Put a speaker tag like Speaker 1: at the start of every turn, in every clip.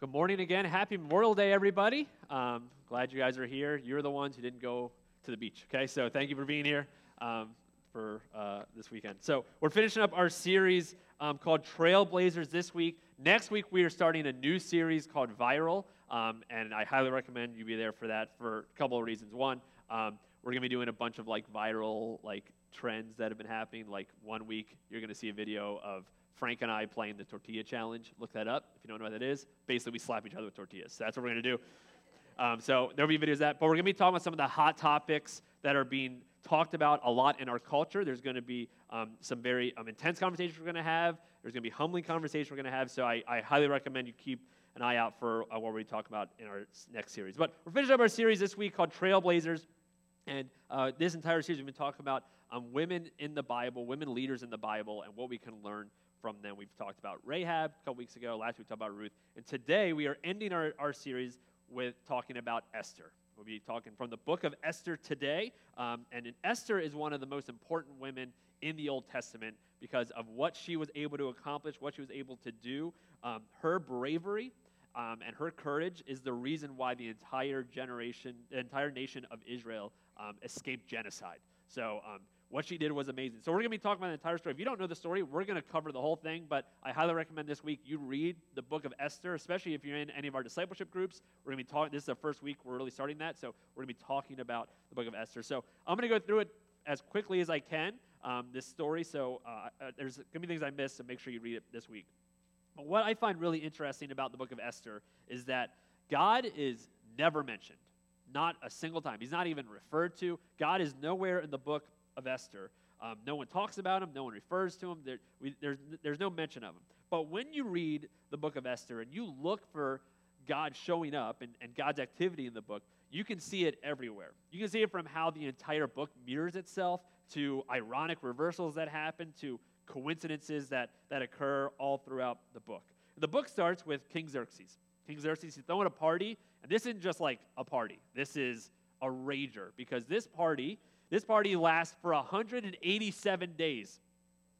Speaker 1: Good morning again. Happy Memorial Day, everybody. Um, glad you guys are here. You're the ones who didn't go to the beach, okay? So thank you for being here um, for uh, this weekend. So we're finishing up our series um, called Trailblazers this week. Next week, we are starting a new series called Viral, um, and I highly recommend you be there for that for a couple of reasons. One, um, we're going to be doing a bunch of like viral like trends that have been happening. Like one week, you're going to see a video of Frank and I playing the tortilla challenge. Look that up if you don't know what that is. Basically, we slap each other with tortillas. So that's what we're going to do. Um, so there'll be videos of that. But we're going to be talking about some of the hot topics that are being talked about a lot in our culture. There's going to be um, some very um, intense conversations we're going to have. There's going to be humbling conversations we're going to have. So I, I, highly recommend you keep an eye out for uh, what we talk about in our next series. But we're finishing up our series this week called Trailblazers. And uh, this entire series, we've been talking about um, women in the Bible, women leaders in the Bible, and what we can learn from them. We've talked about Rahab a couple weeks ago. Last week we talked about Ruth. And today we are ending our, our series with talking about Esther. We'll be talking from the book of Esther today. Um, and Esther is one of the most important women in the Old Testament because of what she was able to accomplish, what she was able to do. Um, her bravery um, and her courage is the reason why the entire generation, the entire nation of Israel um, escaped genocide. So um, what she did was amazing. So we're going to be talking about the entire story. If you don't know the story, we're going to cover the whole thing, but I highly recommend this week you read the book of Esther, especially if you're in any of our discipleship groups. We're going to be talking, this is the first week we're really starting that, so we're going to be talking about the book of Esther. So I'm going to go through it as quickly as I can, um, this story. So uh, uh, there's going to be things I missed, so make sure you read it this week. But what I find really interesting about the book of Esther is that God is never mentioned. Not a single time. He's not even referred to. God is nowhere in the book of Esther. Um, no one talks about him, no one refers to him, there, we, there's, there's no mention of him. But when you read the book of Esther and you look for God showing up and, and God's activity in the book, you can see it everywhere. You can see it from how the entire book mirrors itself to ironic reversals that happen to coincidences that, that occur all throughout the book. The book starts with King Xerxes. King Xerxes is throwing a party, and this isn't just like a party. This is a rager because this party this party lasts for 187 days.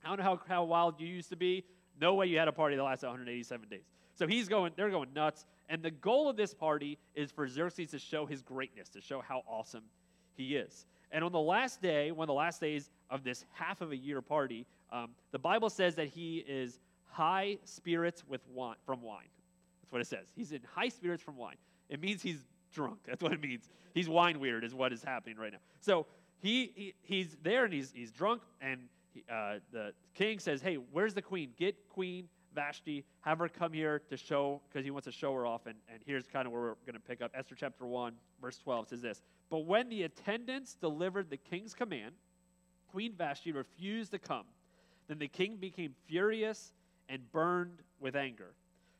Speaker 1: I don't know how, how wild you used to be. No way you had a party that lasted 187 days. So he's going, they're going nuts. And the goal of this party is for Xerxes to show his greatness, to show how awesome he is. And on the last day, one of the last days of this half of a year party, um, the Bible says that he is high spirits with wine, from wine. That's what it says. He's in high spirits from wine. It means he's drunk. That's what it means. He's wine weird, is what is happening right now. So he, he he's there and he's, he's drunk, and he, uh, the king says, Hey, where's the queen? Get Queen Vashti, have her come here to show, because he wants to show her off. And, and here's kind of where we're going to pick up. Esther chapter 1, verse 12 says this But when the attendants delivered the king's command, Queen Vashti refused to come. Then the king became furious and burned with anger.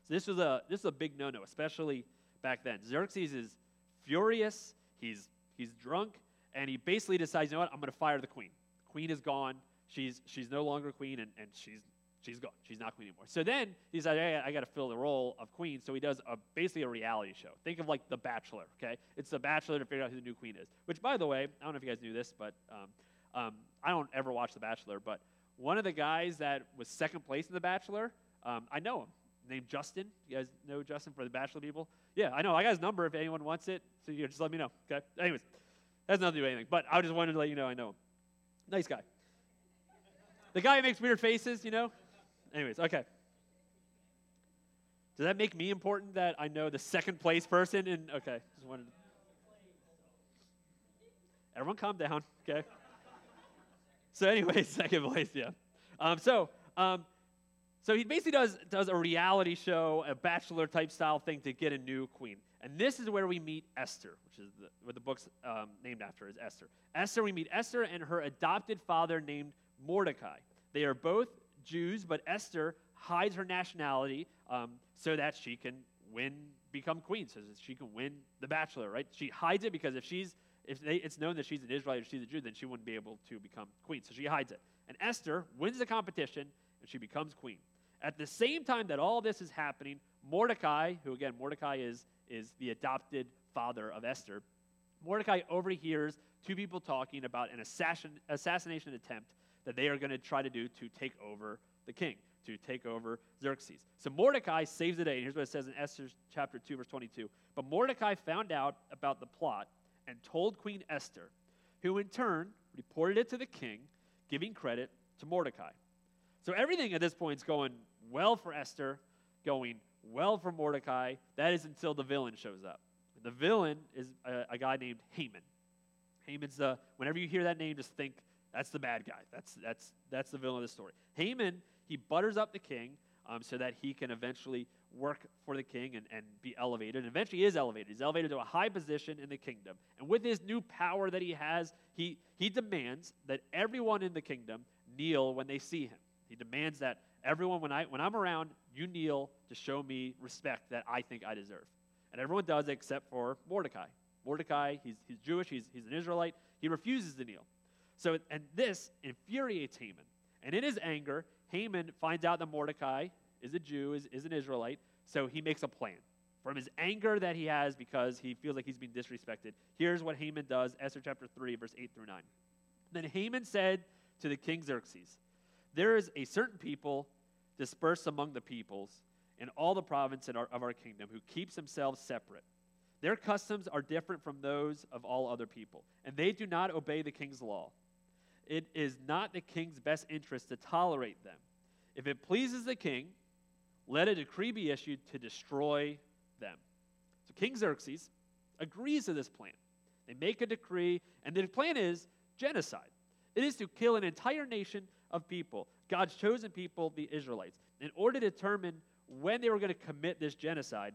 Speaker 1: So this was a this is a big no-no, especially back then. Xerxes is furious. He's he's drunk and he basically decides, you know what, I'm going to fire the queen. The queen is gone. She's, she's no longer queen, and, and she's, she's gone. She's not queen anymore. So then he's like, hey, I got to fill the role of queen. So he does a, basically a reality show. Think of like The Bachelor, okay? It's The Bachelor to figure out who the new queen is. Which, by the way, I don't know if you guys knew this, but um, um, I don't ever watch The Bachelor, but one of the guys that was second place in The Bachelor, um, I know him, named Justin. You guys know Justin for The Bachelor people? Yeah, I know. I got his number if anyone wants it. So you just let me know, okay? Anyways. Has nothing to do with anything. But I just wanted to let you know I know him. Nice guy. The guy who makes weird faces, you know? Anyways, okay. Does that make me important that I know the second place person? And okay, just wanted. To... Everyone, calm down, okay? So, anyway, second place, yeah. Um, so, um, so he basically does does a reality show, a bachelor type style thing to get a new queen. And this is where we meet Esther, which is the, what the book's um, named after is Esther. Esther, we meet Esther and her adopted father named Mordecai. They are both Jews, but Esther hides her nationality um, so that she can win, become queen, so that she can win the bachelor, right? She hides it because if she's, if they, it's known that she's an Israelite or she's a Jew, then she wouldn't be able to become queen. So she hides it. And Esther wins the competition and she becomes queen. At the same time that all this is happening, Mordecai, who again, Mordecai is is the adopted father of Esther. Mordecai overhears two people talking about an assassin, assassination attempt that they are going to try to do to take over the king. to take over Xerxes. So Mordecai saves the day. And here's what it says in Esther chapter 2, verse 22. But Mordecai found out about the plot and told Queen Esther, who in turn reported it to the king, giving credit to Mordecai. So everything at this point is going well for Esther, going well for Mordecai. That is until the villain shows up. The villain is a, a guy named Haman. Haman's the, whenever you hear that name, just think that's the bad guy. That's, that's, that's the villain of the story. Haman, he butters up the king um, so that he can eventually work for the king and, and be elevated. And eventually is elevated. He's elevated to a high position in the kingdom. And with his new power that he has, he, he demands that everyone in the kingdom kneel when they see him. He demands that everyone, when, I, when I'm around, you kneel to show me respect that I think I deserve. And everyone does except for Mordecai. Mordecai, he's, he's Jewish, he's, he's an Israelite. He refuses to kneel. So, and this infuriates Haman. And in his anger, Haman finds out that Mordecai is a Jew, is, is an Israelite, so he makes a plan. From his anger that he has because he feels like he's being disrespected, here's what Haman does Esther chapter 3, verse 8 through 9. Then Haman said to the king Xerxes, There is a certain people dispersed among the peoples in all the province of our kingdom who keeps themselves separate. Their customs are different from those of all other people, and they do not obey the king's law. It is not the king's best interest to tolerate them. If it pleases the king, let a decree be issued to destroy them. So King Xerxes agrees to this plan. They make a decree, and the plan is genocide. It is to kill an entire nation of people, God's chosen people, the Israelites. In order to determine when they were going to commit this genocide,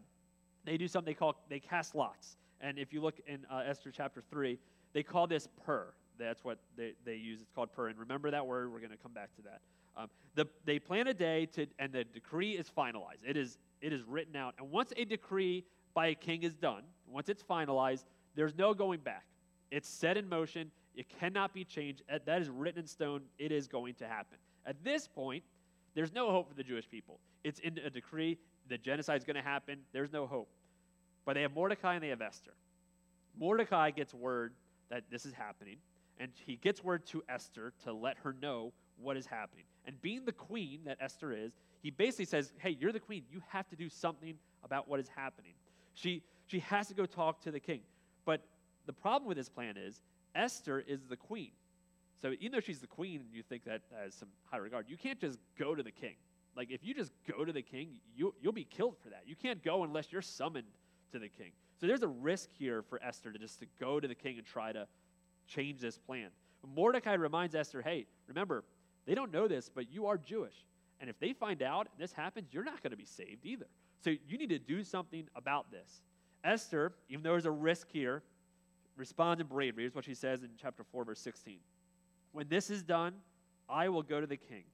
Speaker 1: they do something they call they cast lots. And if you look in uh, Esther chapter 3, they call this pur. That's what they, they use. It's called pur. And remember that word. We're going to come back to that. Um, the, they plan a day to, and the decree is finalized. It is, it is written out. And once a decree by a king is done, once it's finalized, there's no going back. It's set in motion. It cannot be changed. That is written in stone. It is going to happen. At this point, there's no hope for the Jewish people. It's in a decree. The genocide is going to happen. There's no hope. But they have Mordecai and they have Esther. Mordecai gets word that this is happening, and he gets word to Esther to let her know what is happening. And being the queen that Esther is, he basically says, Hey, you're the queen. You have to do something about what is happening. She, she has to go talk to the king. But the problem with this plan is Esther is the queen. So even though she's the queen and you think that has some high regard, you can't just go to the king. Like if you just go to the king, you, you'll be killed for that. You can't go unless you're summoned to the king. So there's a risk here for Esther to just to go to the king and try to change this plan. Mordecai reminds Esther, hey, remember, they don't know this, but you are Jewish. And if they find out and this happens, you're not going to be saved either. So you need to do something about this. Esther, even though there's a risk here, responds in bravery. Here's what she says in chapter 4, verse 16. When this is done, I will go to the king,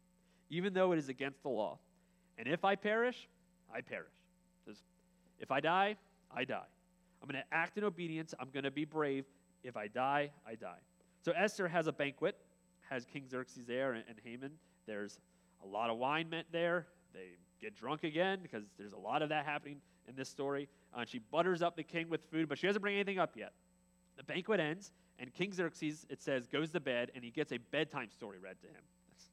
Speaker 1: even though it is against the law. And if I perish, I perish. Says, If I die, I die. I'm going to act in obedience. I'm going to be brave. If I die, I die. So Esther has a banquet has King Xerxes there and, and Haman. There's a lot of wine met there. They get drunk again because there's a lot of that happening in this story. Uh, she butters up the king with food, but she doesn't bring anything up yet. The banquet ends, and King Xerxes, it says, goes to bed, and he gets a bedtime story read to him.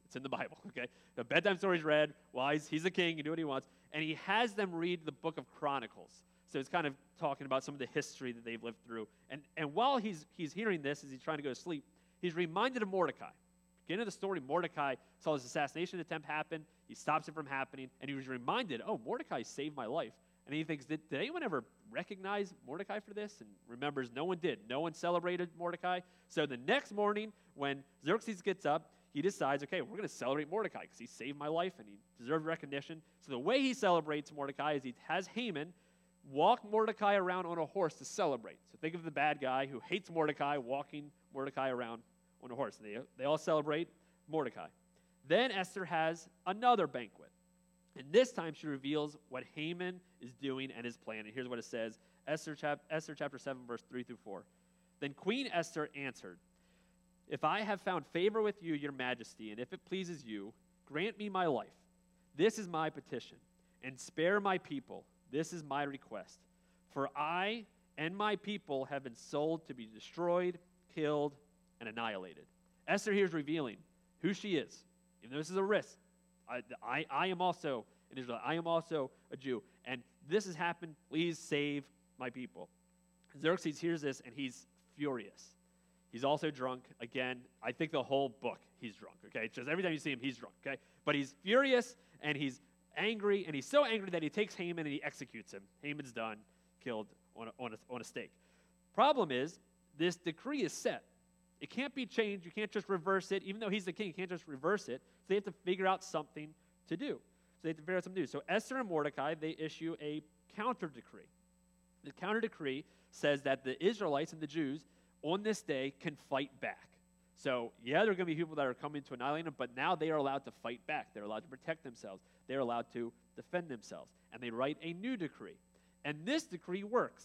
Speaker 1: It's in the Bible, okay? The bedtime story is read. Why? He's, a king, he do what he wants. And he has them read the book of Chronicles. So it's kind of talking about some of the history that they've lived through. And, and while he's, he's hearing this, as he's trying to go to sleep, he's reminded of Mordecai. Beginning of the story, Mordecai saw his assassination attempt happen. He stops it from happening, and he was reminded, oh, Mordecai saved my life. And he thinks, did, did anyone ever recognize Mordecai for this? And remembers, no one did. No one celebrated Mordecai. So the next morning, when Xerxes gets up, he decides, okay, we're going to celebrate Mordecai because he saved my life and he deserved recognition. So the way he celebrates Mordecai is he has Haman walk Mordecai around on a horse to celebrate. So think of the bad guy who hates Mordecai walking Mordecai around on a horse. They, they all celebrate Mordecai. Then Esther has another banquet. And this time she reveals what Haman is doing and his plan. And here's what it says Esther, chap- Esther chapter 7, verse 3 through 4. Then Queen Esther answered, If I have found favor with you, your majesty, and if it pleases you, grant me my life. This is my petition, and spare my people. This is my request. For I and my people have been sold to be destroyed, killed, and annihilated. Esther here is revealing who she is. Even though this is a risk, I, I, I am also an Israelite. I am also a Jew. And this has happened. Please save my people. Xerxes hears this and he's furious. He's also drunk. Again, I think the whole book he's drunk, okay? It's just every time you see him, he's drunk, okay? But he's furious and he's angry, and he's so angry that he takes Haman and he executes him. Haman's done, killed on a, on a, on a stake. Problem is, this decree is set. It can't be changed. You can't just reverse it. Even though he's the king, you can't just reverse it. So they have to figure out something to do. So they have to figure out something to do. So Esther and Mordecai, they issue a counter decree. The counter decree says that the Israelites and the Jews on this day can fight back. So, yeah, there are going to be people that are coming to annihilate them, but now they are allowed to fight back. They're allowed to protect themselves. They're allowed to defend themselves. And they write a new decree. And this decree works.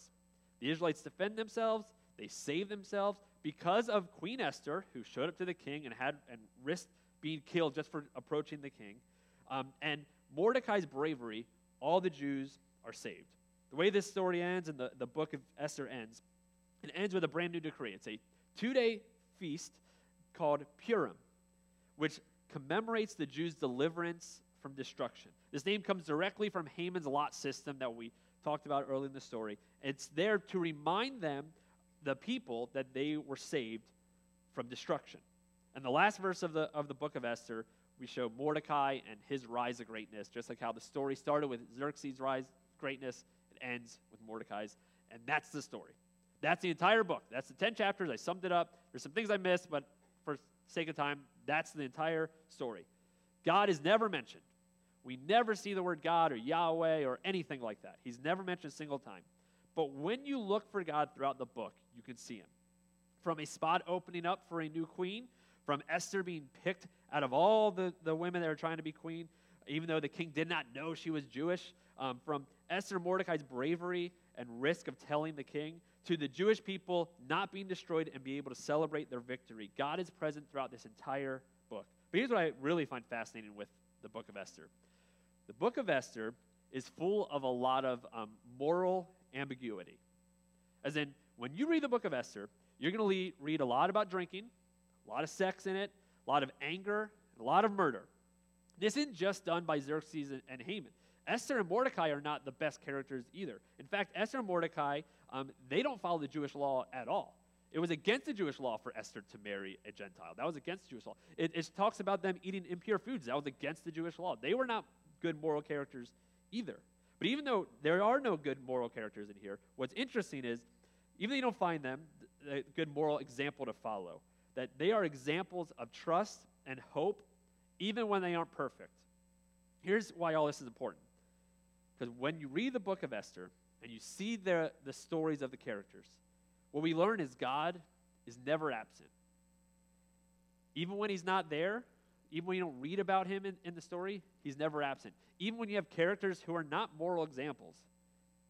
Speaker 1: The Israelites defend themselves, they save themselves because of Queen Esther, who showed up to the king and had and risked being killed just for approaching the king. Um, and Mordecai's bravery, all the Jews are saved. The way this story ends and the, the book of Esther ends, it ends with a brand new decree. It's a two day feast called Purim, which commemorates the Jews' deliverance from destruction. This name comes directly from Haman's lot system that we talked about early in the story. It's there to remind them, the people, that they were saved from destruction. And the last verse of the, of the book of Esther, we show Mordecai and his rise of greatness, just like how the story started with Xerxes' rise greatness, it ends with Mordecai's. And that's the story. That's the entire book. That's the 10 chapters. I summed it up. There's some things I missed, but for sake of time, that's the entire story. God is never mentioned. We never see the word God or Yahweh or anything like that. He's never mentioned a single time. But when you look for God throughout the book, you can see him. From a spot opening up for a new queen, from Esther being picked out of all the, the women that are trying to be queen, even though the king did not know she was Jewish, um, from Esther Mordecai's bravery and risk of telling the king, to the Jewish people not being destroyed and be able to celebrate their victory. God is present throughout this entire book. But here's what I really find fascinating with the book of Esther the book of Esther is full of a lot of um, moral ambiguity. As in, when you read the book of Esther, you're going to read a lot about drinking, a lot of sex in it, a lot of anger, a lot of murder. This isn't just done by Xerxes and, and Haman. Esther and Mordecai are not the best characters either. In fact, Esther and Mordecai, um, they don't follow the Jewish law at all. It was against the Jewish law for Esther to marry a Gentile. That was against the Jewish law. It, it talks about them eating impure foods. That was against the Jewish law. They were not good moral characters either. But even though there are no good moral characters in here, what's interesting is, even though you don't find them a good moral example to follow, that they are examples of trust and hope, even when they aren't perfect. Here's why all this is important. Because when you read the book of Esther and you see the, the stories of the characters, what we learn is God is never absent. Even when he's not there, even when you don't read about him in, in the story, he's never absent. Even when you have characters who are not moral examples,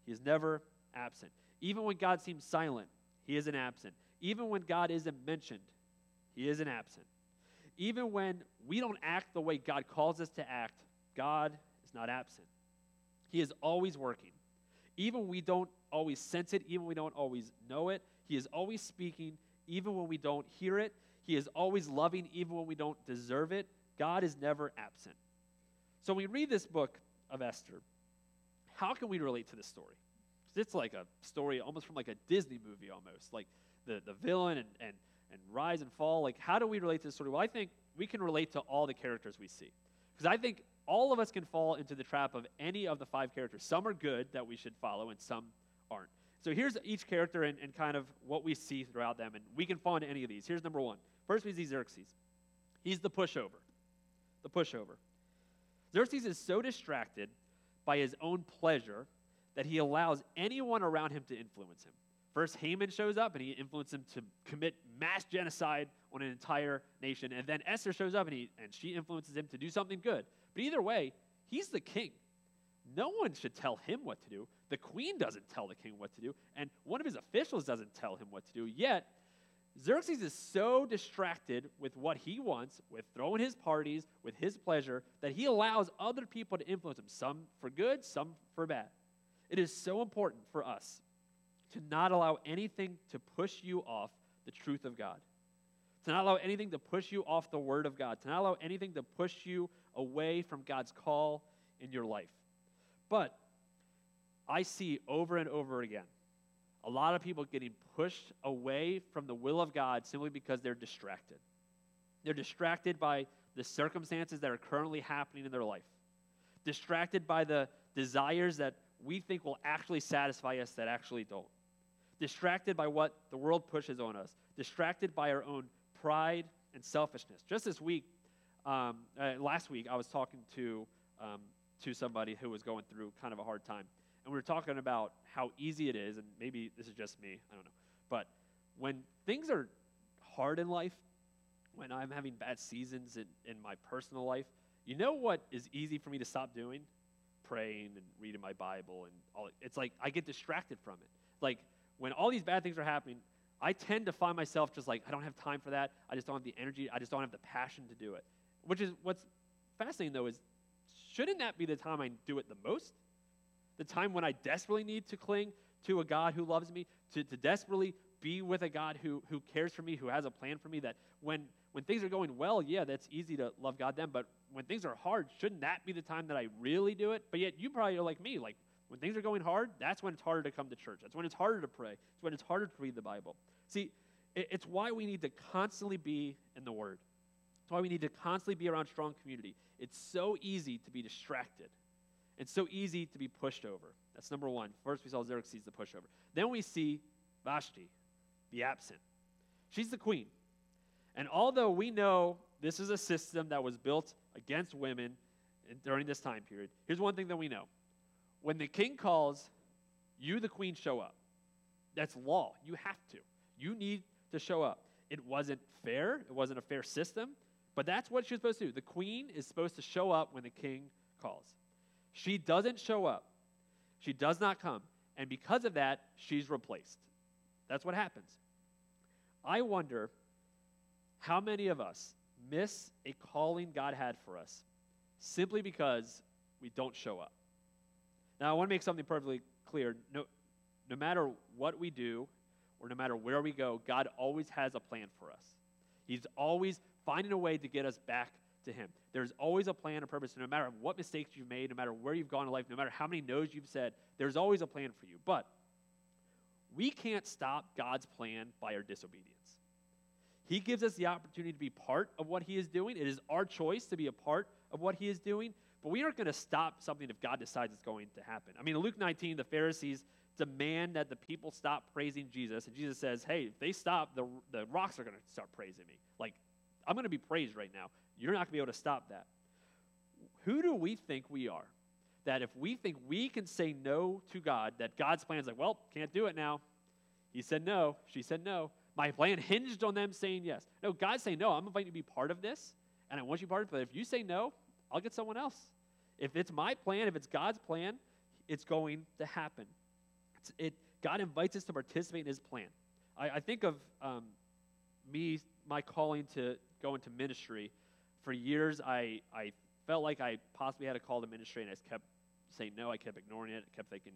Speaker 1: he's never absent. Even when God seems silent, he isn't absent. Even when God isn't mentioned, he isn't absent. Even when we don't act the way God calls us to act, God is not absent. He is always working. Even when we don't always sense it, even we don't always know it, He is always speaking, even when we don't hear it. He is always loving, even when we don't deserve it. God is never absent. So when we read this book of Esther, how can we relate to this story? It's like a story almost from like a Disney movie almost, like the, the villain and, and, and rise and fall. Like, how do we relate to this story? Well, I think we can relate to all the characters we see. Because I think all of us can fall into the trap of any of the five characters. Some are good that we should follow, and some aren't. So here's each character and, and kind of what we see throughout them, and we can fall into any of these. Here's number one. First, we see Xerxes. He's the pushover. The pushover. Xerxes is so distracted by his own pleasure that he allows anyone around him to influence him. First, Haman shows up and he influences him to commit mass genocide on an entire nation. And then Esther shows up and, he, and she influences him to do something good. But either way, he's the king. No one should tell him what to do. The queen doesn't tell the king what to do. And one of his officials doesn't tell him what to do. Yet, Xerxes is so distracted with what he wants, with throwing his parties, with his pleasure, that he allows other people to influence him, some for good, some for bad. It is so important for us to not allow anything to push you off the truth of God, to not allow anything to push you off the Word of God, to not allow anything to push you away from God's call in your life. But I see over and over again a lot of people getting pushed away from the will of God simply because they're distracted. They're distracted by the circumstances that are currently happening in their life, distracted by the desires that we think will actually satisfy us that actually don't, distracted by what the world pushes on us, distracted by our own pride and selfishness. Just this week, um, uh, last week, I was talking to um, to somebody who was going through kind of a hard time, and we were talking about how easy it is, and maybe this is just me, I don't know, but when things are hard in life, when I'm having bad seasons in, in my personal life, you know what is easy for me to stop doing? Praying and reading my Bible and all. It's like I get distracted from it. Like when all these bad things are happening, I tend to find myself just like, I don't have time for that. I just don't have the energy. I just don't have the passion to do it. Which is what's fascinating though is shouldn't that be the time I do it the most? The time when I desperately need to cling to a God who loves me, to, to desperately be with a God who, who cares for me, who has a plan for me, that when, when things are going well, yeah, that's easy to love God then, but when things are hard, shouldn't that be the time that I really do it? But yet you probably are like me, like when things are going hard, that's when it's harder to come to church. That's when it's harder to pray. It's when it's harder to read the Bible. See, it, it's why we need to constantly be in the Word. It's why we need to constantly be around strong community. It's so easy to be distracted. It's so easy to be pushed over. That's number one. First, we saw Xerxes, the pushover. Then we see Vashti, the absent. She's the queen. And although we know this is a system that was built against women during this time period, here's one thing that we know. When the king calls, you, the queen, show up. That's law. You have to. You need to show up. It wasn't fair, it wasn't a fair system, but that's what she's supposed to do. The queen is supposed to show up when the king calls. She doesn't show up, she does not come. And because of that, she's replaced. That's what happens. I wonder how many of us miss a calling God had for us simply because we don't show up. Now, I want to make something perfectly clear. No, no matter what we do or no matter where we go, God always has a plan for us. He's always finding a way to get us back to Him. There's always a plan, a purpose. No matter what mistakes you've made, no matter where you've gone in life, no matter how many no's you've said, there's always a plan for you. But we can't stop God's plan by our disobedience. He gives us the opportunity to be part of what He is doing. It is our choice to be a part of what He is doing, but we aren't going to stop something if God decides it's going to happen. I mean, in Luke 19, the Pharisees demand that the people stop praising Jesus, and Jesus says, Hey, if they stop, the, the rocks are going to start praising me. Like, I'm going to be praised right now. You're not going to be able to stop that. Who do we think we are? That if we think we can say no to God, that God's plan is like, well, can't do it now. He said no. She said no. My plan hinged on them saying yes. No, God's saying no. I'm inviting you to be part of this, and I want you part of it. But if you say no, I'll get someone else. If it's my plan, if it's God's plan, it's going to happen. It's, it, God invites us to participate in His plan. I, I think of um, me, my calling to go into ministry. For years, I, I felt like I possibly had a call to ministry, and I just kept saying no. I kept ignoring it. I kept thinking,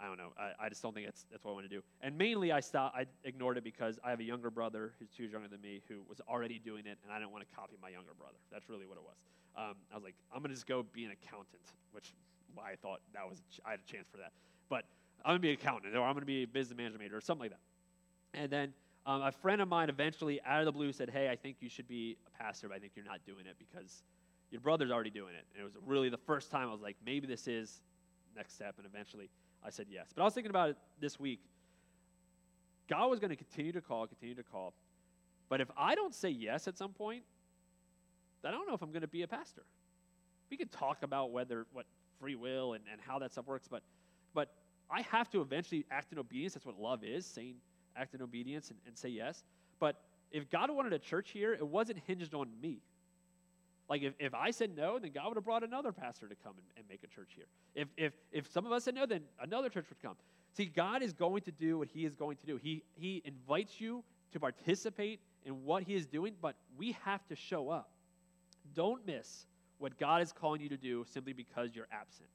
Speaker 1: I don't know. I, I just don't think that's, that's what I want to do. And mainly, I stopped. I ignored it because I have a younger brother who's two years younger than me who was already doing it, and I didn't want to copy my younger brother. That's really what it was. Um, I was like, I'm gonna just go be an accountant, which I thought that was I had a chance for that. But I'm gonna be an accountant, or I'm gonna be a business manager major, or something like that. And then um, a friend of mine eventually, out of the blue, said, "Hey, I think you should be a pastor, but I think you're not doing it because your brother's already doing it." And it was really the first time I was like, "Maybe this is next step." And eventually, I said yes. But I was thinking about it this week. God was going to continue to call, continue to call. But if I don't say yes at some point, I don't know if I'm going to be a pastor. We could talk about whether what free will and, and how that stuff works, but but I have to eventually act in obedience. That's what love is, saying act in obedience and, and say yes. But if God wanted a church here, it wasn't hinged on me. Like if, if I said no, then God would have brought another pastor to come and, and make a church here. If, if, if some of us said no, then another church would come. See, God is going to do what He is going to do. He, he invites you to participate in what He is doing, but we have to show up. Don't miss what God is calling you to do simply because you're absent.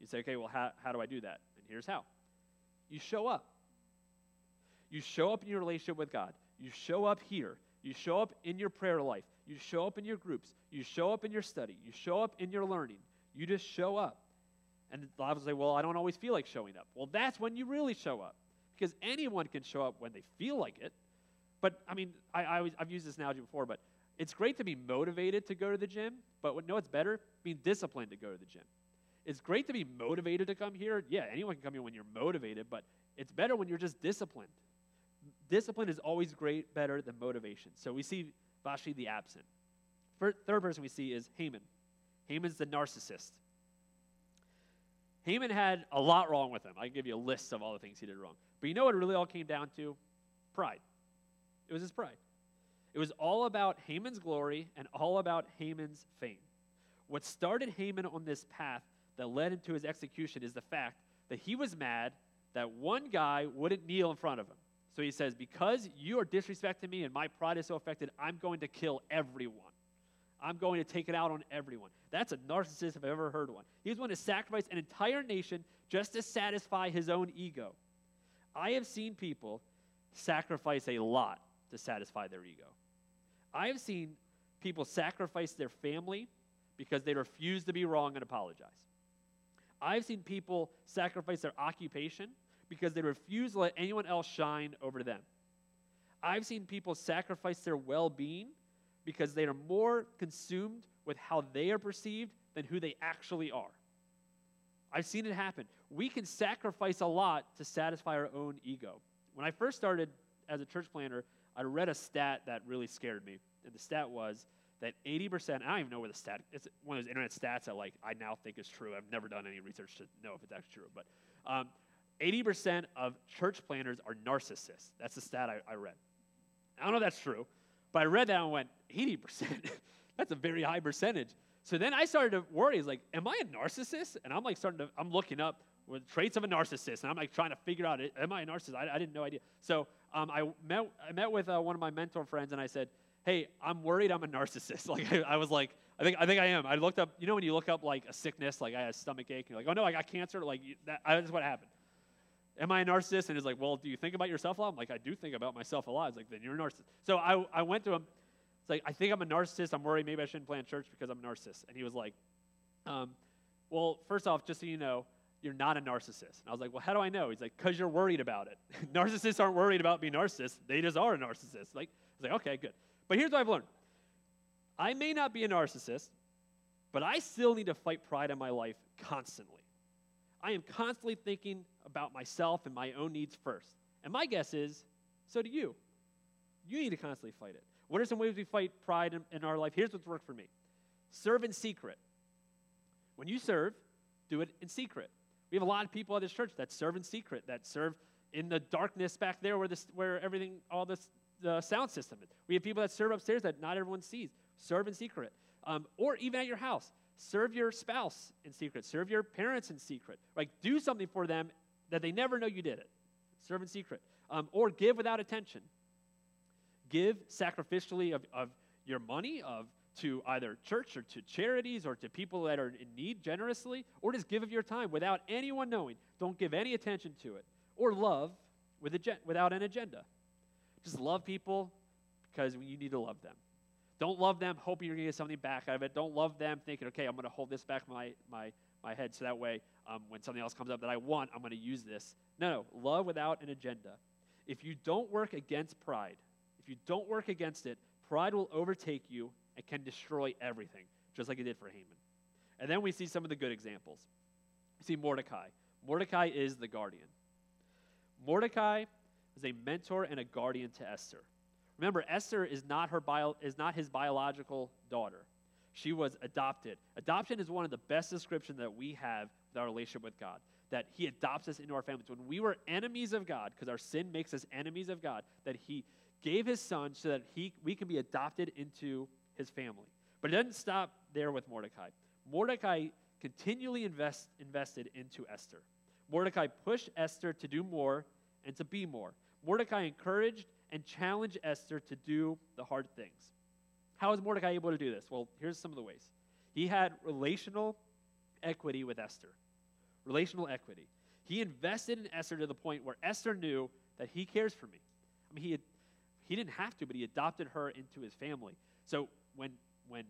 Speaker 1: You say, okay, well, how, how do I do that? And here's how you show up. You show up in your relationship with God. You show up here. You show up in your prayer life. You show up in your groups. You show up in your study. You show up in your learning. You just show up. And a lot of us say, well, I don't always feel like showing up. Well, that's when you really show up. Because anyone can show up when they feel like it. But, I mean, I, I I've used this analogy before, but it's great to be motivated to go to the gym, but what, no, it's better being disciplined to go to the gym. It's great to be motivated to come here. Yeah, anyone can come here when you're motivated, but it's better when you're just disciplined. Discipline is always great, better than motivation. So we see Vashti the absent. Third person we see is Haman. Haman's the narcissist. Haman had a lot wrong with him. I can give you a list of all the things he did wrong. But you know what it really all came down to? Pride. It was his pride. It was all about Haman's glory and all about Haman's fame. What started Haman on this path that led him to his execution is the fact that he was mad that one guy wouldn't kneel in front of him. So he says, Because you are disrespecting me and my pride is so affected, I'm going to kill everyone. I'm going to take it out on everyone. That's a narcissist if I've ever heard one. He's willing to sacrifice an entire nation just to satisfy his own ego. I have seen people sacrifice a lot to satisfy their ego. I have seen people sacrifice their family because they refuse to be wrong and apologize. I've seen people sacrifice their occupation because they refuse to let anyone else shine over them. I've seen people sacrifice their well being because they are more consumed with how they are perceived than who they actually are. I've seen it happen. We can sacrifice a lot to satisfy our own ego. When I first started as a church planner, I read a stat that really scared me. And the stat was that 80%, I don't even know where the stat, it's one of those internet stats that like I now think is true. I've never done any research to know if it's actually true. But um, 80% of church planners are narcissists. That's the stat I, I read. I don't know if that's true, but I read that and went, 80%? that's a very high percentage. So then I started to worry, like, am I a narcissist? And I'm like starting to, I'm looking up with traits of a narcissist, and I'm like trying to figure out, am I a narcissist? I, I didn't know idea. So um, I met I met with uh, one of my mentor friends, and I said, hey, I'm worried I'm a narcissist. Like I, I, was like, I think I think I am. I looked up, you know, when you look up like a sickness, like I had a stomach ache, and you're like, oh no, I got cancer. Like that, that's what happened. Am I a narcissist? And he's like, well, do you think about yourself a lot? I'm like, I do think about myself a lot. He's like, then you're a narcissist. So I, I went to him. It's like, I think I'm a narcissist. I'm worried maybe I shouldn't plant church because I'm a narcissist. And he was like, um, well, first off, just so you know, you're not a narcissist. And I was like, well, how do I know? He's like, because you're worried about it. narcissists aren't worried about being narcissists. They just are a narcissist. Like, I was like, okay, good. But here's what I've learned. I may not be a narcissist, but I still need to fight pride in my life constantly. I am constantly thinking about myself and my own needs first. And my guess is, so do you. You need to constantly fight it. What are some ways we fight pride in, in our life? Here's what's worked for me serve in secret. When you serve, do it in secret. We have a lot of people at this church that serve in secret, that serve in the darkness back there where, this, where everything, all this the sound system is. We have people that serve upstairs that not everyone sees. Serve in secret. Um, or even at your house, serve your spouse in secret. Serve your parents in secret. Like, do something for them that they never know you did it. Serve in secret. Um, or give without attention. Give sacrificially of, of your money, of to either church or to charities or to people that are in need generously, or just give of your time without anyone knowing. Don't give any attention to it. Or love with without an agenda. Just love people because you need to love them. Don't love them hoping you're going to get something back out of it. Don't love them thinking, okay, I'm going to hold this back my, my, my head so that way um, when something else comes up that I want, I'm going to use this. No, no, love without an agenda. If you don't work against pride, if you don't work against it, pride will overtake you and can destroy everything, just like it did for Haman. And then we see some of the good examples. We see Mordecai. Mordecai is the guardian. Mordecai is a mentor and a guardian to Esther. Remember, Esther is not, her bio, is not his biological daughter. She was adopted. Adoption is one of the best descriptions that we have with our relationship with God. That He adopts us into our families. When we were enemies of God, because our sin makes us enemies of God, that He gave His Son so that he, we can be adopted into his family. But it doesn't stop there with Mordecai. Mordecai continually invest, invested into Esther. Mordecai pushed Esther to do more and to be more. Mordecai encouraged and challenge Esther to do the hard things. How is Mordecai able to do this? Well, here's some of the ways. He had relational equity with Esther. Relational equity. He invested in Esther to the point where Esther knew that he cares for me. I mean, he, had, he didn't have to, but he adopted her into his family. So when, when,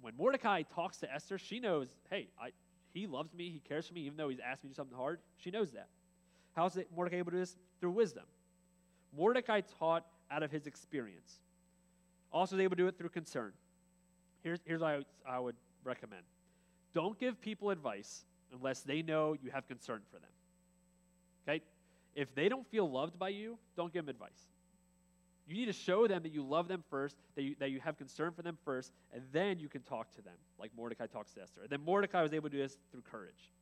Speaker 1: when Mordecai talks to Esther, she knows, hey, I, he loves me, he cares for me, even though he's asked me to do something hard. She knows that. How is it Mordecai able to do this? Through wisdom. Mordecai taught out of his experience. Also, able to do it through concern. Here's, here's what I, I would recommend don't give people advice unless they know you have concern for them. Okay? If they don't feel loved by you, don't give them advice. You need to show them that you love them first, that you, that you have concern for them first, and then you can talk to them, like Mordecai talks to Esther. And then Mordecai was able to do this through courage.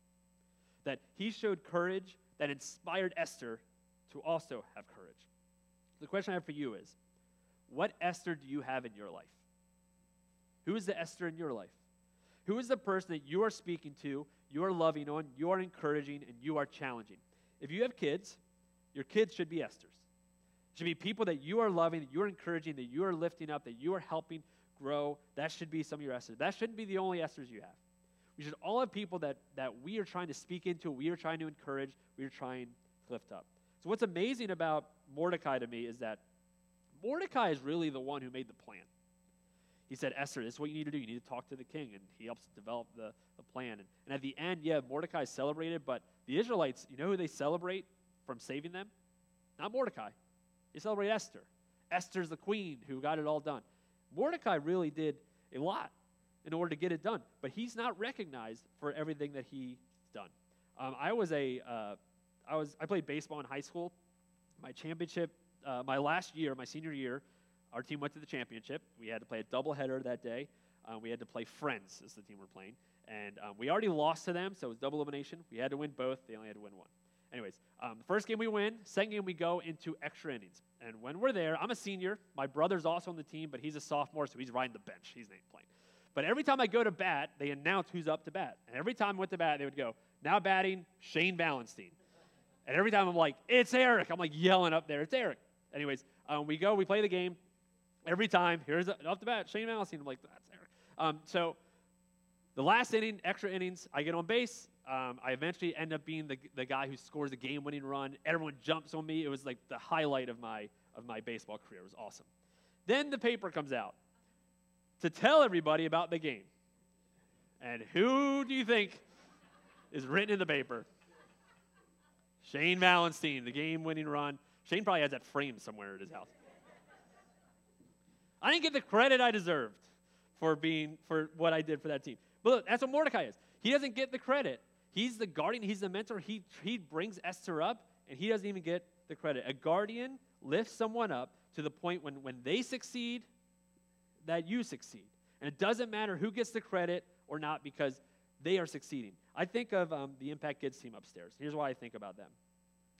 Speaker 1: That he showed courage that inspired Esther to also have courage. The question I have for you is what Esther do you have in your life? Who is the Esther in your life? Who is the person that you are speaking to, you are loving on, you are encouraging, and you are challenging? If you have kids, your kids should be Esther's. Should be people that you are loving, that you are encouraging, that you are lifting up, that you are helping grow. That should be some of your Esther's. That shouldn't be the only Esther's you have. We should all have people that, that we are trying to speak into, we are trying to encourage, we are trying to lift up. So, what's amazing about Mordecai to me is that Mordecai is really the one who made the plan. He said, Esther, this is what you need to do. You need to talk to the king. And he helps develop the, the plan. And, and at the end, yeah, Mordecai celebrated, but the Israelites, you know who they celebrate from saving them? Not Mordecai. They celebrate Esther. Esther's the queen who got it all done. Mordecai really did a lot in order to get it done, but he's not recognized for everything that he's done. Um, I was a, uh, I was, I played baseball in high school. My championship, uh, my last year, my senior year, our team went to the championship. We had to play a doubleheader that day. Um, we had to play Friends as the team we're playing, and um, we already lost to them, so it was double elimination. We had to win both. They only had to win one. Anyways, um, first game we win. Second game we go into extra innings. And when we're there, I'm a senior. My brother's also on the team, but he's a sophomore, so he's riding the bench. He's not playing. But every time I go to bat, they announce who's up to bat. And every time I went to bat, they would go, now batting, Shane Valenstein. And every time I'm like, it's Eric. I'm like yelling up there, it's Eric. Anyways, um, we go, we play the game. Every time, here's up the bat, Shane Valenstein. I'm like, that's Eric. Um, so the last inning, extra innings, I get on base. Um, I eventually end up being the, the guy who scores the game-winning run. Everyone jumps on me. It was like the highlight of my of my baseball career. It was awesome. Then the paper comes out to tell everybody about the game. And who do you think is written in the paper? Shane Valenstein, the game-winning run. Shane probably has that framed somewhere at his house. I didn't get the credit I deserved for being for what I did for that team. But look, that's what Mordecai is. He doesn't get the credit. He's the guardian, he's the mentor. He, he brings Esther up, and he doesn't even get the credit. A guardian lifts someone up to the point when, when they succeed, that you succeed. And it doesn't matter who gets the credit or not because they are succeeding. I think of um, the Impact Kids team upstairs. Here's why I think about them.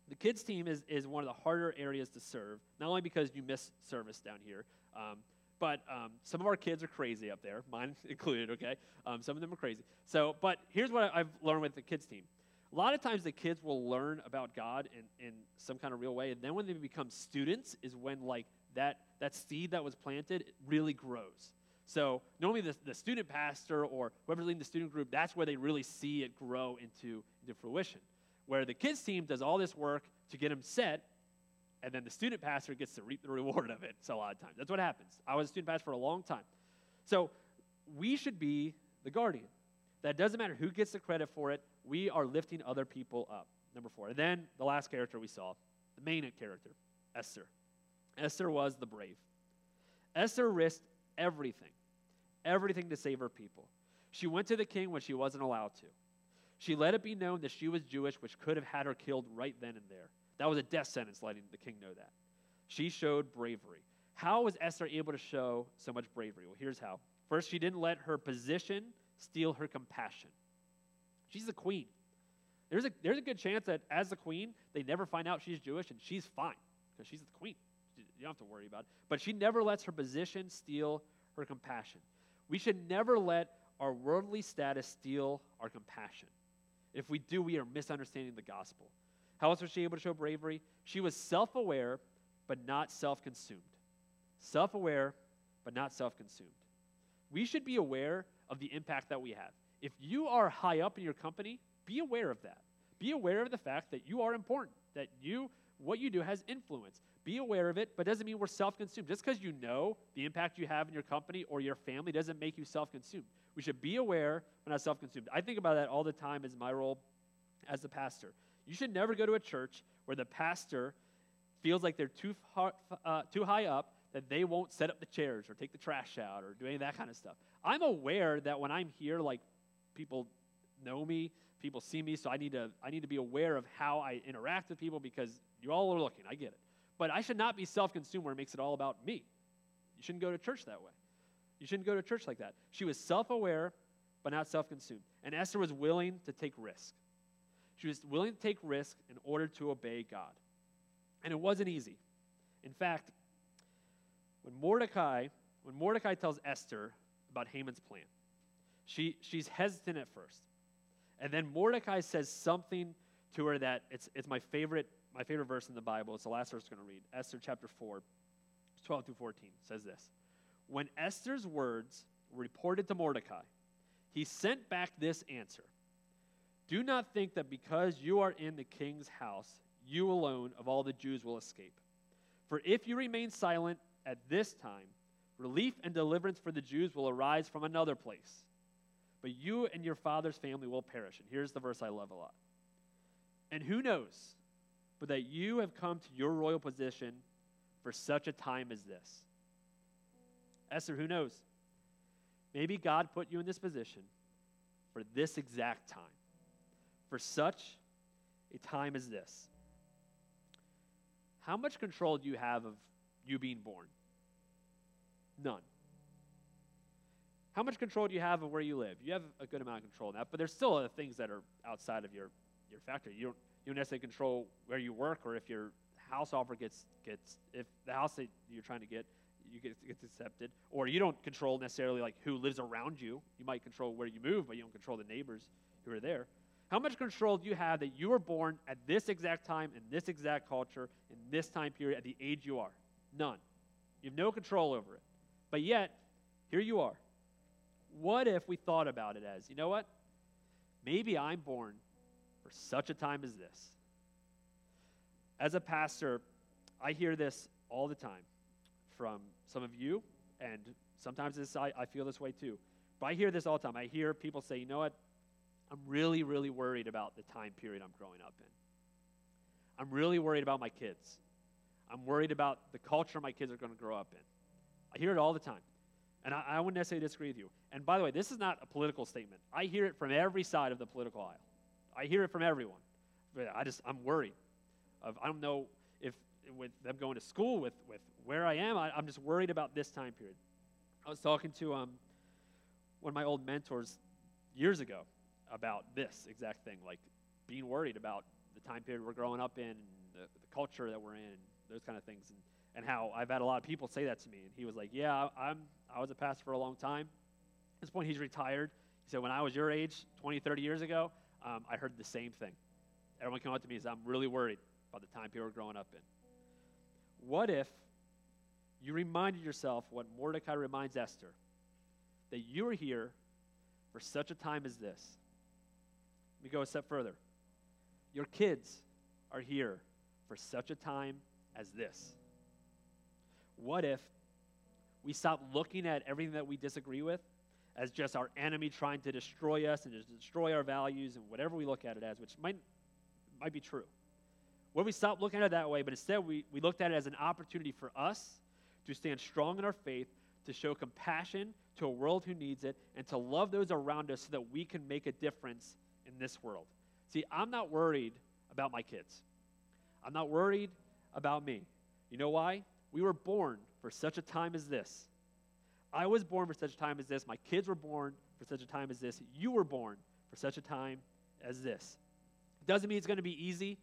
Speaker 1: The kids team is, is one of the harder areas to serve, not only because you miss service down here, um, but um, some of our kids are crazy up there, mine included, okay? Um, some of them are crazy. So, but here's what I've learned with the kids team. A lot of times the kids will learn about God in, in some kind of real way, and then when they become students is when like that, that seed that was planted really grows. So normally the, the student pastor or whoever's leading the student group, that's where they really see it grow into, into fruition. Where the kids team does all this work to get them set, and then the student pastor gets to reap the reward of it. So a lot of times. That's what happens. I was a student pastor for a long time. So we should be the guardian. That doesn't matter who gets the credit for it, we are lifting other people up. Number four. And then the last character we saw, the main character, Esther. Esther was the brave. Esther risked everything, everything to save her people. She went to the king when she wasn't allowed to. She let it be known that she was Jewish, which could have had her killed right then and there. That was a death sentence, letting the king know that. She showed bravery. How was Esther able to show so much bravery? Well, here's how. First, she didn't let her position steal her compassion. She's the queen. There's a, there's a good chance that as the queen, they never find out she's Jewish and she's fine because she's the queen. You don't have to worry about it. But she never lets her position steal her compassion. We should never let our worldly status steal our compassion. If we do, we are misunderstanding the gospel. How else was she able to show bravery? She was self aware, but not self consumed. Self aware, but not self consumed. We should be aware of the impact that we have. If you are high up in your company, be aware of that. Be aware of the fact that you are important, that you what you do has influence. Be aware of it, but doesn't mean we're self consumed. Just because you know the impact you have in your company or your family doesn't make you self consumed. We should be aware, but not self consumed. I think about that all the time as my role as a pastor. You should never go to a church where the pastor feels like they're too, far, uh, too high up that they won't set up the chairs or take the trash out or do any of that kind of stuff. I'm aware that when I'm here, like people know me, people see me, so I need to I need to be aware of how I interact with people because you all are looking. I get it. But I should not be self-consumed where it makes it all about me. You shouldn't go to church that way. You shouldn't go to church like that. She was self-aware, but not self-consumed. And Esther was willing to take risk. She was willing to take risk in order to obey God. And it wasn't easy. In fact, when Mordecai, when Mordecai tells Esther about Haman's plan, she, she's hesitant at first. And then Mordecai says something to her that it's, it's my favorite my favorite verse in the Bible. It's the last verse I'm going to read. Esther chapter 4, 12 through 14 says this. When Esther's words were reported to Mordecai, he sent back this answer Do not think that because you are in the king's house, you alone of all the Jews will escape. For if you remain silent at this time, relief and deliverance for the Jews will arise from another place. But you and your father's family will perish. And here's the verse I love a lot. And who knows that you have come to your royal position for such a time as this. Esther, who knows? Maybe God put you in this position for this exact time, for such a time as this. How much control do you have of you being born? None. How much control do you have of where you live? You have a good amount of control of that, but there's still other things that are outside of your, your factory. You don't, you don't necessarily control where you work or if your house offer gets gets if the house that you're trying to get you get gets accepted. Or you don't control necessarily like who lives around you. You might control where you move but you don't control the neighbors who are there. How much control do you have that you were born at this exact time in this exact culture in this time period at the age you are? None. You have no control over it. But yet here you are. What if we thought about it as you know what? Maybe i'm born such a time as this. As a pastor, I hear this all the time from some of you, and sometimes this, I, I feel this way too. But I hear this all the time. I hear people say, you know what? I'm really, really worried about the time period I'm growing up in. I'm really worried about my kids. I'm worried about the culture my kids are going to grow up in. I hear it all the time. And I, I wouldn't necessarily disagree with you. And by the way, this is not a political statement. I hear it from every side of the political aisle. I hear it from everyone. I just, I'm worried. Of, I don't know if with them going to school, with, with where I am, I, am just worried about this time period. I was talking to um, one of my old mentors years ago about this exact thing, like being worried about the time period we're growing up in, the, the culture that we're in, those kind of things, and, and how I've had a lot of people say that to me. And he was like, "Yeah, I'm I was a pastor for a long time. At this point, he's retired. He said, when I was your age, 20, 30 years ago, um, I heard the same thing. Everyone came up to me and said, I'm really worried about the time people are growing up in. What if you reminded yourself what Mordecai reminds Esther that you are here for such a time as this? Let me go a step further. Your kids are here for such a time as this. What if we stop looking at everything that we disagree with as just our enemy trying to destroy us and destroy our values and whatever we look at it as, which might, might be true. What we stop looking at it that way, but instead we, we looked at it as an opportunity for us to stand strong in our faith, to show compassion to a world who needs it, and to love those around us so that we can make a difference in this world. See, I'm not worried about my kids. I'm not worried about me. You know why? We were born for such a time as this I was born for such a time as this. My kids were born for such a time as this. You were born for such a time as this. It doesn't mean it's going to be easy.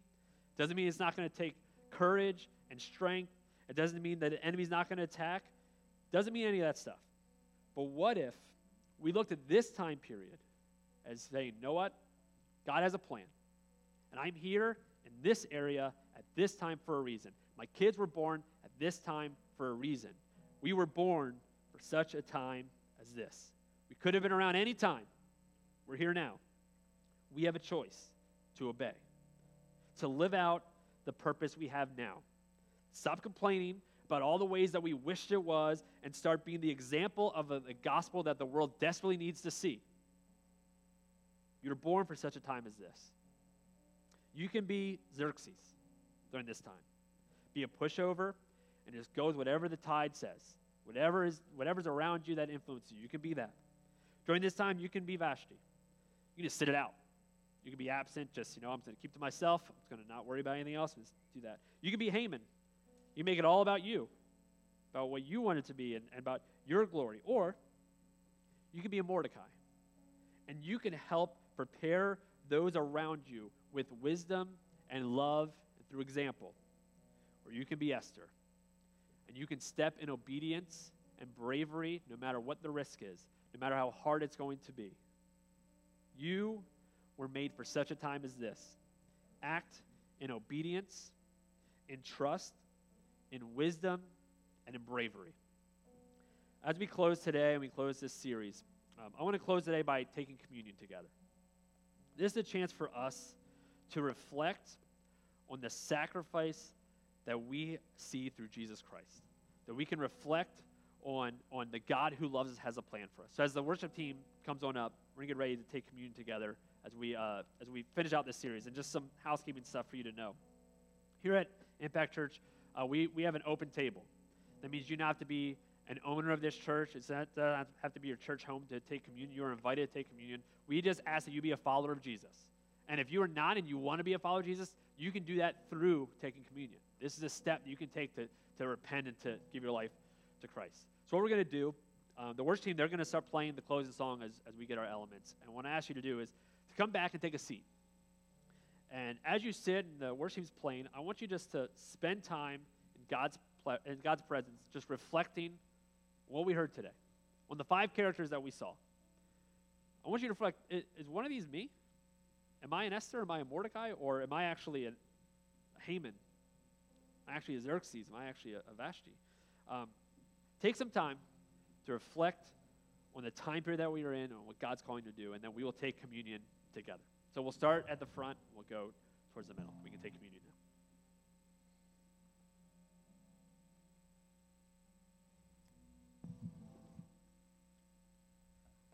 Speaker 1: Doesn't mean it's not going to take courage and strength. It doesn't mean that the enemy's not going to attack. Doesn't mean any of that stuff. But what if we looked at this time period as saying, you know what? God has a plan. And I'm here in this area at this time for a reason. My kids were born at this time for a reason. We were born such a time as this. We could have been around any time. We're here now. We have a choice to obey, to live out the purpose we have now. Stop complaining about all the ways that we wished it was and start being the example of a, the gospel that the world desperately needs to see. You're born for such a time as this. You can be Xerxes during this time. Be a pushover and just go with whatever the tide says. Whatever is whatever's around you that influences you, you can be that. During this time, you can be Vashti. You can just sit it out. You can be absent, just, you know, I'm going to keep to myself. I'm going to not worry about anything else. Just do that. You can be Haman. You make it all about you, about what you want it to be and, and about your glory. Or you can be a Mordecai. And you can help prepare those around you with wisdom and love through example. Or you can be Esther. And you can step in obedience and bravery no matter what the risk is, no matter how hard it's going to be. You were made for such a time as this. Act in obedience, in trust, in wisdom, and in bravery. As we close today and we close this series, um, I want to close today by taking communion together. This is a chance for us to reflect on the sacrifice that we see through Jesus Christ, that we can reflect on, on the God who loves us has a plan for us. So as the worship team comes on up, we're going to get ready to take communion together as we, uh, as we finish out this series and just some housekeeping stuff for you to know. Here at Impact Church, uh, we, we have an open table. That means you don't have to be an owner of this church. It doesn't have to be your church home to take communion. You're invited to take communion. We just ask that you be a follower of Jesus. And if you are not and you want to be a follower of Jesus, you can do that through taking communion. This is a step you can take to, to repent and to give your life to Christ. So, what we're going to do, um, the worship team, they're going to start playing the closing song as, as we get our elements. And what I ask you to do is to come back and take a seat. And as you sit and the worship team's playing, I want you just to spend time in God's, in God's presence, just reflecting what we heard today, on the five characters that we saw. I want you to reflect is, one of these me? Am I an Esther? Am I a Mordecai? Or am I actually a Haman? Actually a Xerxes? Am I actually a, a Vashti? Um, take some time to reflect on the time period that we are in and what God's calling to do, and then we will take communion together. So we'll start at the front, we'll go towards the middle. We can take communion.